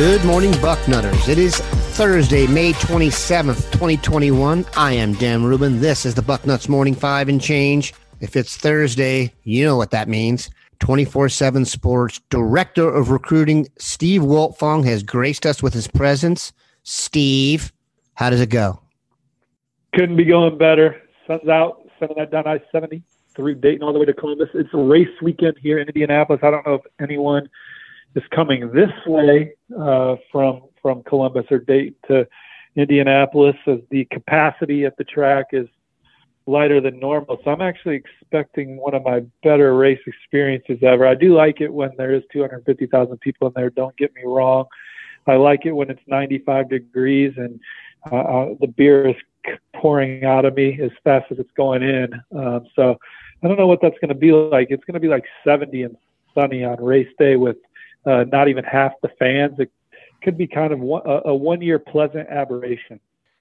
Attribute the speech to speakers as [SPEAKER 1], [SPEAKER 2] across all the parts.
[SPEAKER 1] Good morning, Bucknutters. It is Thursday, May 27th, 2021. I am Dan Rubin. This is the Bucknuts Morning 5 and Change. If it's Thursday, you know what that means. 24 7 Sports Director of Recruiting, Steve Wiltfong, has graced us with his presence. Steve, how does it go?
[SPEAKER 2] Couldn't be going better. Sun's out, sending that down I 70 through Dayton all the way to Columbus. It's race weekend here in Indianapolis. I don't know if anyone is coming this way uh, from from Columbus or Dayton to Indianapolis, as the capacity at the track is lighter than normal. So I'm actually expecting one of my better race experiences ever. I do like it when there is 250,000 people in there. Don't get me wrong. I like it when it's 95 degrees and uh, uh, the beer is pouring out of me as fast as it's going in. Um, so I don't know what that's going to be like. It's going to be like 70 and sunny on race day with uh, not even half the fans. It could be kind of one, a, a one year pleasant aberration.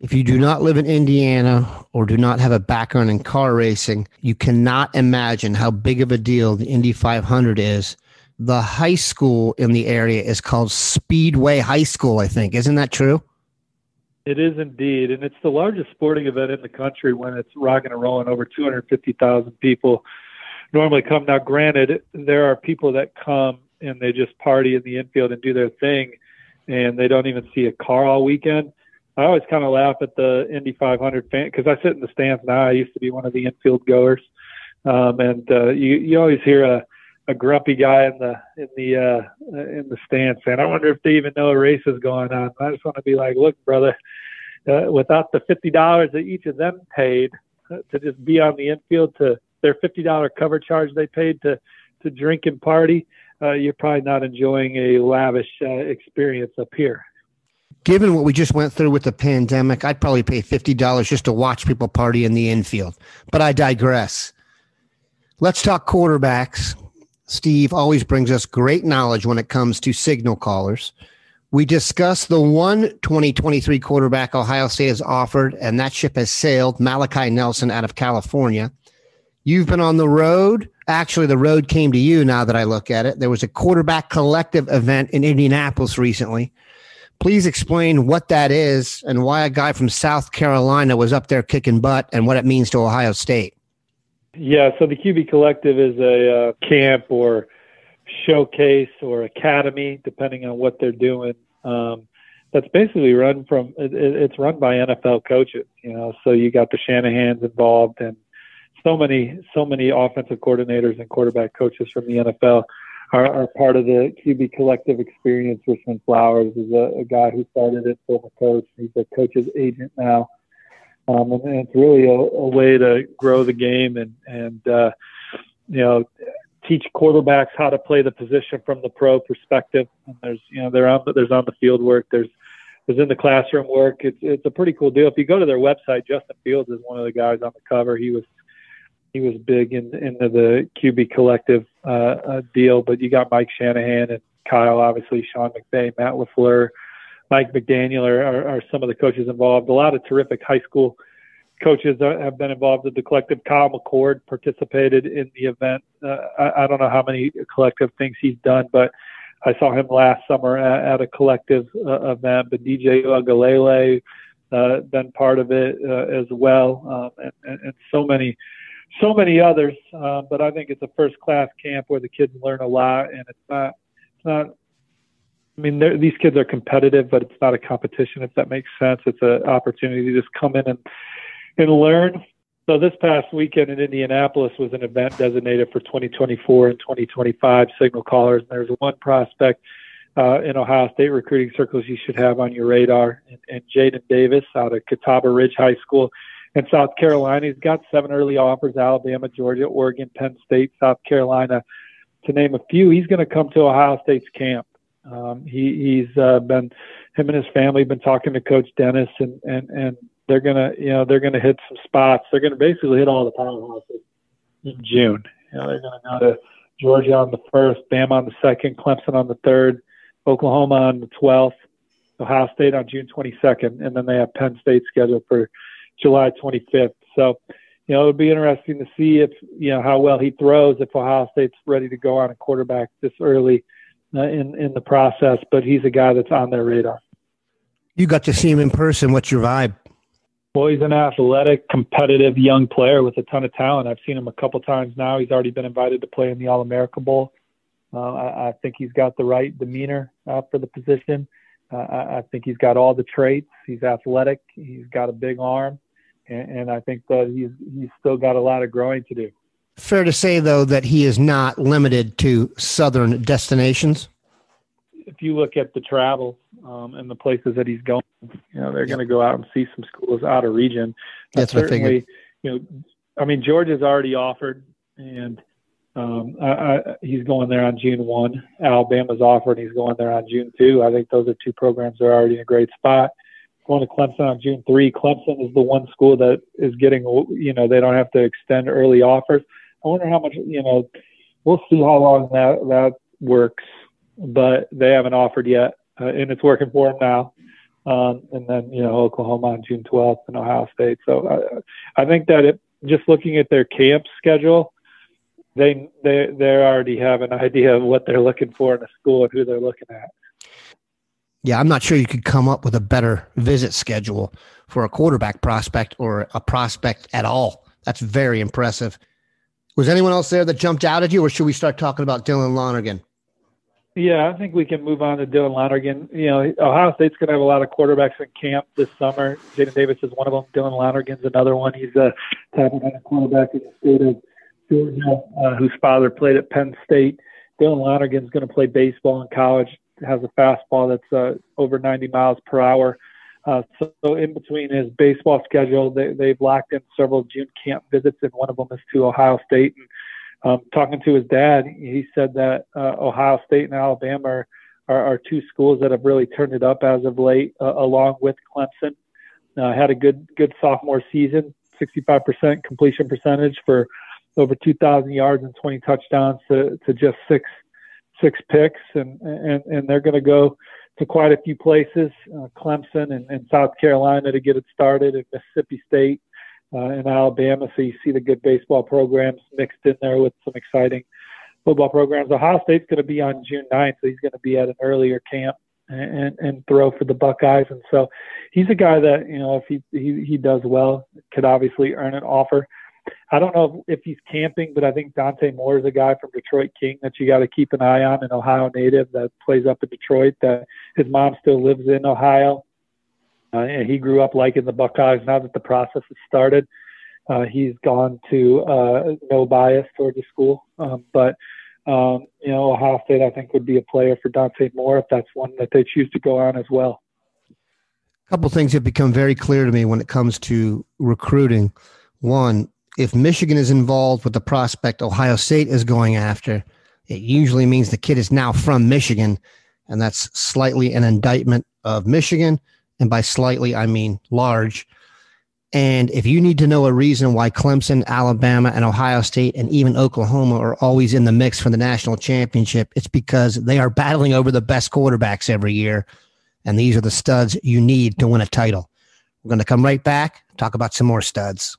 [SPEAKER 1] If you do not live in Indiana or do not have a background in car racing, you cannot imagine how big of a deal the Indy 500 is. The high school in the area is called Speedway High School, I think. Isn't that true?
[SPEAKER 2] It is indeed. And it's the largest sporting event in the country when it's rocking and rolling. Over 250,000 people normally come. Now, granted, there are people that come and they just party in the infield and do their thing, and they don't even see a car all weekend. I always kind of laugh at the Indy 500 fan because I sit in the stands now. I used to be one of the infield goers, um, and uh, you you always hear a a grumpy guy in the in the uh, in the stands saying, "I wonder if they even know a race is going on." I just want to be like, "Look, brother, uh, without the fifty dollars that each of them paid uh, to just be on the infield, to their fifty dollar cover charge they paid to to drink and party, uh, you're probably not enjoying a lavish uh, experience up here.
[SPEAKER 1] Given what we just went through with the pandemic, I'd probably pay $50 just to watch people party in the infield. But I digress. Let's talk quarterbacks. Steve always brings us great knowledge when it comes to signal callers. We discussed the one 2023 quarterback Ohio State has offered, and that ship has sailed, Malachi Nelson out of California. You've been on the road actually the road came to you now that I look at it. There was a quarterback collective event in Indianapolis recently. Please explain what that is and why a guy from South Carolina was up there kicking butt and what it means to Ohio State.
[SPEAKER 2] Yeah, so the QB Collective is a uh, camp or showcase or academy, depending on what they're doing. Um, that's basically run from it, it's run by NFL coaches, you know. So you got the Shanahan's involved and so many so many offensive coordinators and quarterback coaches from the NFL are, are part of the QB collective experience. Richmond Flowers is a, a guy who started it, former coach. He's a coach's agent now, um, and, it's really a, a way to grow the game and and uh, you know teach quarterbacks how to play the position from the pro perspective. And there's you know they're on there's on the field work. There's there's in the classroom work. It's it's a pretty cool deal. If you go to their website, Justin Fields is one of the guys on the cover. He was he was big in into the QB collective uh, uh, deal. But you got Mike Shanahan and Kyle, obviously Sean McVay, Matt LaFleur, Mike McDaniel are, are, are some of the coaches involved. A lot of terrific high school coaches have been involved in the collective. Kyle McCord participated in the event. Uh, I, I don't know how many collective things he's done, but I saw him last summer at, at a collective uh, event. But DJ Uiagalelei uh, been part of it uh, as well, um, and, and, and so many so many others. Uh, but I think it's a first class camp where the kids learn a lot, and it's not it's not. I mean, these kids are competitive, but it's not a competition. If that makes sense, it's an opportunity to just come in and and learn. So this past weekend in Indianapolis was an event designated for 2024 and 2025 signal callers. And there's one prospect uh, in Ohio State recruiting circles you should have on your radar. And, and Jaden Davis out of Catawba Ridge High School in South Carolina. He's got seven early offers: Alabama, Georgia, Oregon, Penn State, South Carolina, to name a few. He's going to come to Ohio State's camp. Um, he, he's uh, been him and his family been talking to Coach Dennis, and and and they're gonna you know they're gonna hit some spots. They're gonna basically hit all the powerhouses in June. You know they're gonna go to Georgia on the first, Bama on the second, Clemson on the third, Oklahoma on the twelfth, Ohio State on June 22nd, and then they have Penn State scheduled for July 25th. So, you know, it would be interesting to see if you know how well he throws if Ohio State's ready to go on a quarterback this early uh, in in the process. But he's a guy that's on their radar.
[SPEAKER 1] You got to see him in person. What's your vibe?
[SPEAKER 2] Well, he's an athletic, competitive young player with a ton of talent. I've seen him a couple times now. He's already been invited to play in the All America Bowl. Uh, I, I think he's got the right demeanor uh, for the position. Uh, I, I think he's got all the traits. He's athletic. He's got a big arm, and, and I think that he's he's still got a lot of growing to do.
[SPEAKER 1] Fair to say, though, that he is not limited to southern destinations.
[SPEAKER 2] If you look at the travel um, and the places that he's going, you know, they're yep. going to go out and see some schools out of region.
[SPEAKER 1] That's uh,
[SPEAKER 2] certainly, you know, I mean, Georgia's already offered, and um, I, I, he's going there on June one. Alabama's offered, and he's going there on June two. I think those are two programs that are already in a great spot. Going to Clemson on June three. Clemson is the one school that is getting, you know, they don't have to extend early offers. I wonder how much, you know, we'll see how long that that works, but they haven't offered yet, uh, and it's working for them now. Um, and then you know Oklahoma on June 12th and Ohio State. So uh, I think that it, just looking at their camp schedule, they they they already have an idea of what they're looking for in a school and who they're looking at.
[SPEAKER 1] Yeah, I'm not sure you could come up with a better visit schedule for a quarterback prospect or a prospect at all. That's very impressive. Was anyone else there that jumped out at you, or should we start talking about Dylan Lonergan?
[SPEAKER 2] Yeah, I think we can move on to Dylan Lonergan. You know, Ohio State's going to have a lot of quarterbacks in camp this summer. Jaden Davis is one of them. Dylan Lonergan's another one. He's a top quarterback in the state of Georgia, uh, whose father played at Penn State. Dylan Lonergan's going to play baseball in college. Has a fastball that's uh, over 90 miles per hour. Uh, so, in between his baseball schedule, they, they've locked in several June camp visits, and one of them is to Ohio State. And um, talking to his dad, he said that uh, Ohio State and Alabama are, are, are, two schools that have really turned it up as of late, uh, along with Clemson. Uh, had a good good sophomore season, 65% completion percentage for over 2,000 yards and 20 touchdowns to, to just six six picks, and and and they're going to go to quite a few places, uh, Clemson and, and, South Carolina to get it started, and Mississippi State uh, and Alabama. So you see the good baseball programs mixed in there with some exciting football programs. Ohio State's going to be on June 9th, so he's going to be at an earlier camp and, and throw for the Buckeyes. And so he's a guy that you know if he he, he does well, could obviously earn an offer. I don't know if he's camping, but I think Dante Moore is a guy from Detroit King that you got to keep an eye on, an Ohio native that plays up in Detroit. That his mom still lives in Ohio, uh, and he grew up liking the Buckeyes. Now that the process has started, uh, he's gone to uh, no bias towards the school. Um, but um, you know, Ohio State I think would be a player for Dante Moore if that's one that they choose to go on as well.
[SPEAKER 1] A couple things have become very clear to me when it comes to recruiting. One, if Michigan is involved with the prospect Ohio State is going after, it usually means the kid is now from Michigan, and that's slightly an indictment of Michigan. And by slightly, I mean large. And if you need to know a reason why Clemson, Alabama, and Ohio State, and even Oklahoma are always in the mix for the national championship, it's because they are battling over the best quarterbacks every year. And these are the studs you need to win a title. We're going to come right back, talk about some more studs.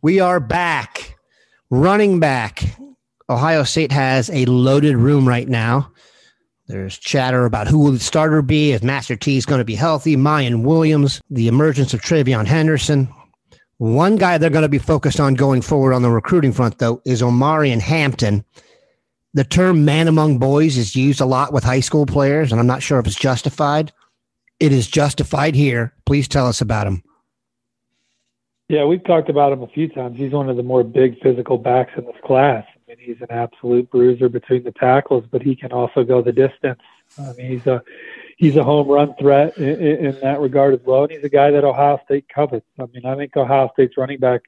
[SPEAKER 1] We are back, running back. Ohio State has a loaded room right now. There's chatter about who will the starter be, if Master Teague is going to be healthy, Miyan Williams, the emergence of TreVeyon Henderson. One guy they're going to be focused on going forward on the recruiting front, though, is Omarion Hampton. The term man among boys is used a lot with high school players, and I'm not sure if it's justified. It is justified here. Please tell us about him.
[SPEAKER 2] Yeah, we've talked about him a few times. He's one of the more big physical backs in this class. I mean, he's an absolute bruiser between the tackles, but he can also go the distance. I mean, he's a he's a home run threat in, in that regard as well. And he's a guy that Ohio State covets. I mean, I think Ohio State's running back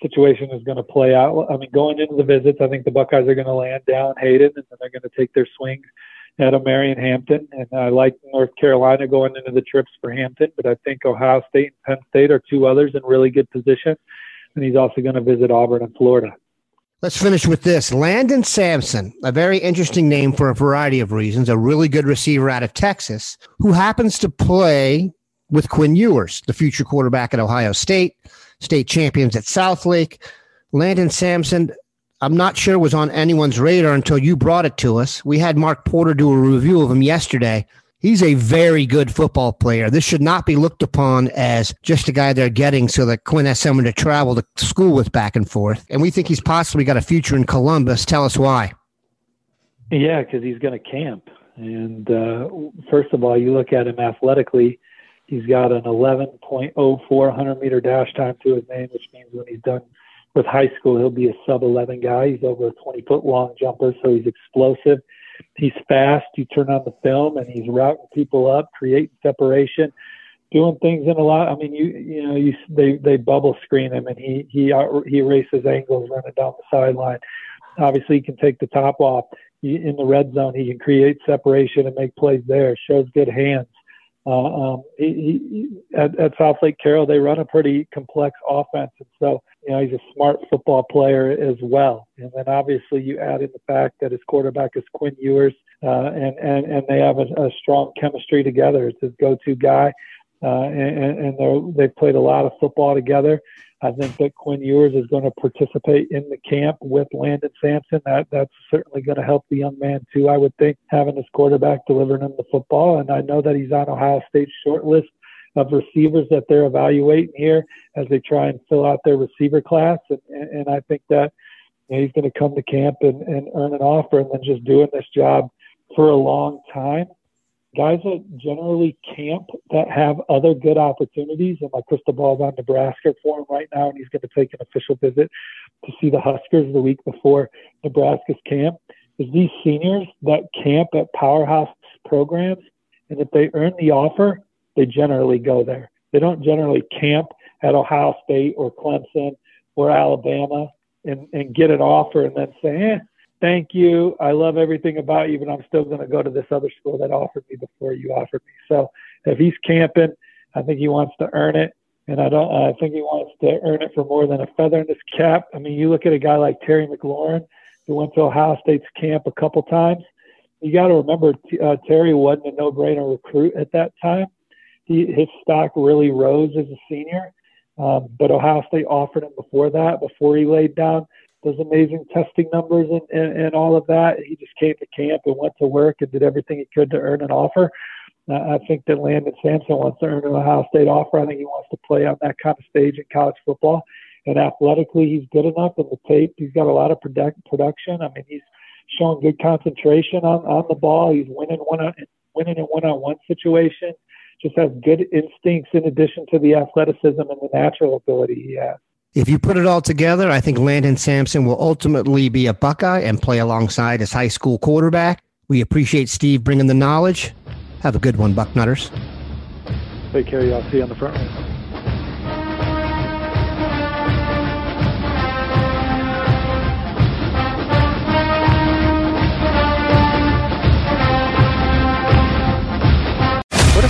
[SPEAKER 2] situation is going to play out. I mean, going into the visits, I think the Buckeyes are going to land Dallan Hayden, and then they're going to take their swings at Omarion Hampton. And I like North Carolina going into the trips for Hampton, but I think Ohio State and Penn State are two others in really good position. And he's also going to visit Auburn and Florida.
[SPEAKER 1] Let's finish with this. Landon Sampson, a very interesting name for a variety of reasons, a really good receiver out of Texas who happens to play with Quinn Ewers, the future quarterback at Ohio State, state champions at Southlake. Landon Sampson, I'm not sure was on anyone's radar until you brought it to us. We had Mark Porter do a review of him yesterday. He's a very good football player. This should not be looked upon as just a guy they're getting so that Quinn has someone to travel to school with back and forth. And we think he's possibly got a future in Columbus. Tell us why.
[SPEAKER 2] Yeah, because he's going to camp. And uh, first of all, you look at him athletically, he's got an 11.04 100 meter dash time to his name, which means when he's done with high school, he'll be a sub 11 guy. He's over a 20 foot long jumper, so he's explosive. He's fast. You turn on the film, and he's routing people up, creating separation, doing things in a lot. I mean, you you know, you they they bubble screen him, and he he uh, he erases angles running down the sideline. Obviously, he can take the top off. In the red zone, he can create separation and make plays there. Shows good hands. Uh, um, he, he, at, at Southlake Carroll, they run a pretty complex offense, and so you know, he's a smart football player as well. And then obviously you add in the fact that his quarterback is Quinn Ewers, uh, and, and, and they have a, a strong chemistry together. It's his go-to guy, Uh, and, and they're, they've played a lot of football together. I think that Quinn Ewers is going to participate in the camp with Landon Sampson. That that's certainly going to help the young man too. I would think having his quarterback delivering him the football, and I know that he's on Ohio State's short list of receivers that they're evaluating here as they try and fill out their receiver class. And, and I think that you know, he's going to come to camp and, and earn an offer and then just doing this job for a long time. Guys that generally camp that have other good opportunities, and my crystal ball's on Nebraska for him right now, and he's going to take an official visit to see the Huskers the week before Nebraska's camp. Is these seniors that camp at powerhouse programs, and if they earn the offer, they generally go there. They don't generally camp at Ohio State or Clemson or Alabama and, and get an offer and then say, eh, thank you. I love everything about you, but I'm still going to go to this other school that offered me before you offered me. So if he's camping, I think he wants to earn it. And I don't, I think he wants to earn it for more than a feather in his cap. I mean, you look at a guy like Terry McLaurin, who went to Ohio State's camp a couple times. You got to remember, uh, Terry wasn't a no-brainer recruit at that time he, his stock really rose as a senior. Um, but Ohio State offered him before that, before he laid down those amazing testing numbers and, and, and all of that. He just came to camp and went to work and did everything he could to earn an offer. Uh, I think that Landon Sampson wants to earn an Ohio State offer. I think he wants to play on that kind of stage in college football. And athletically, he's good enough. In the tape, he's got a lot of product, production. I mean, he's showing good concentration on, on the ball. He's winning one on, winning in one-on-one situations just has good instincts in addition to the athleticism and the natural ability he has.
[SPEAKER 1] If you put it all together, I think Landon Sampson will ultimately be a Buckeye and play alongside his high school quarterback. We appreciate Steve bringing the knowledge. Have a good one, Bucknutters.
[SPEAKER 2] Take care, y'all. See you on the front line.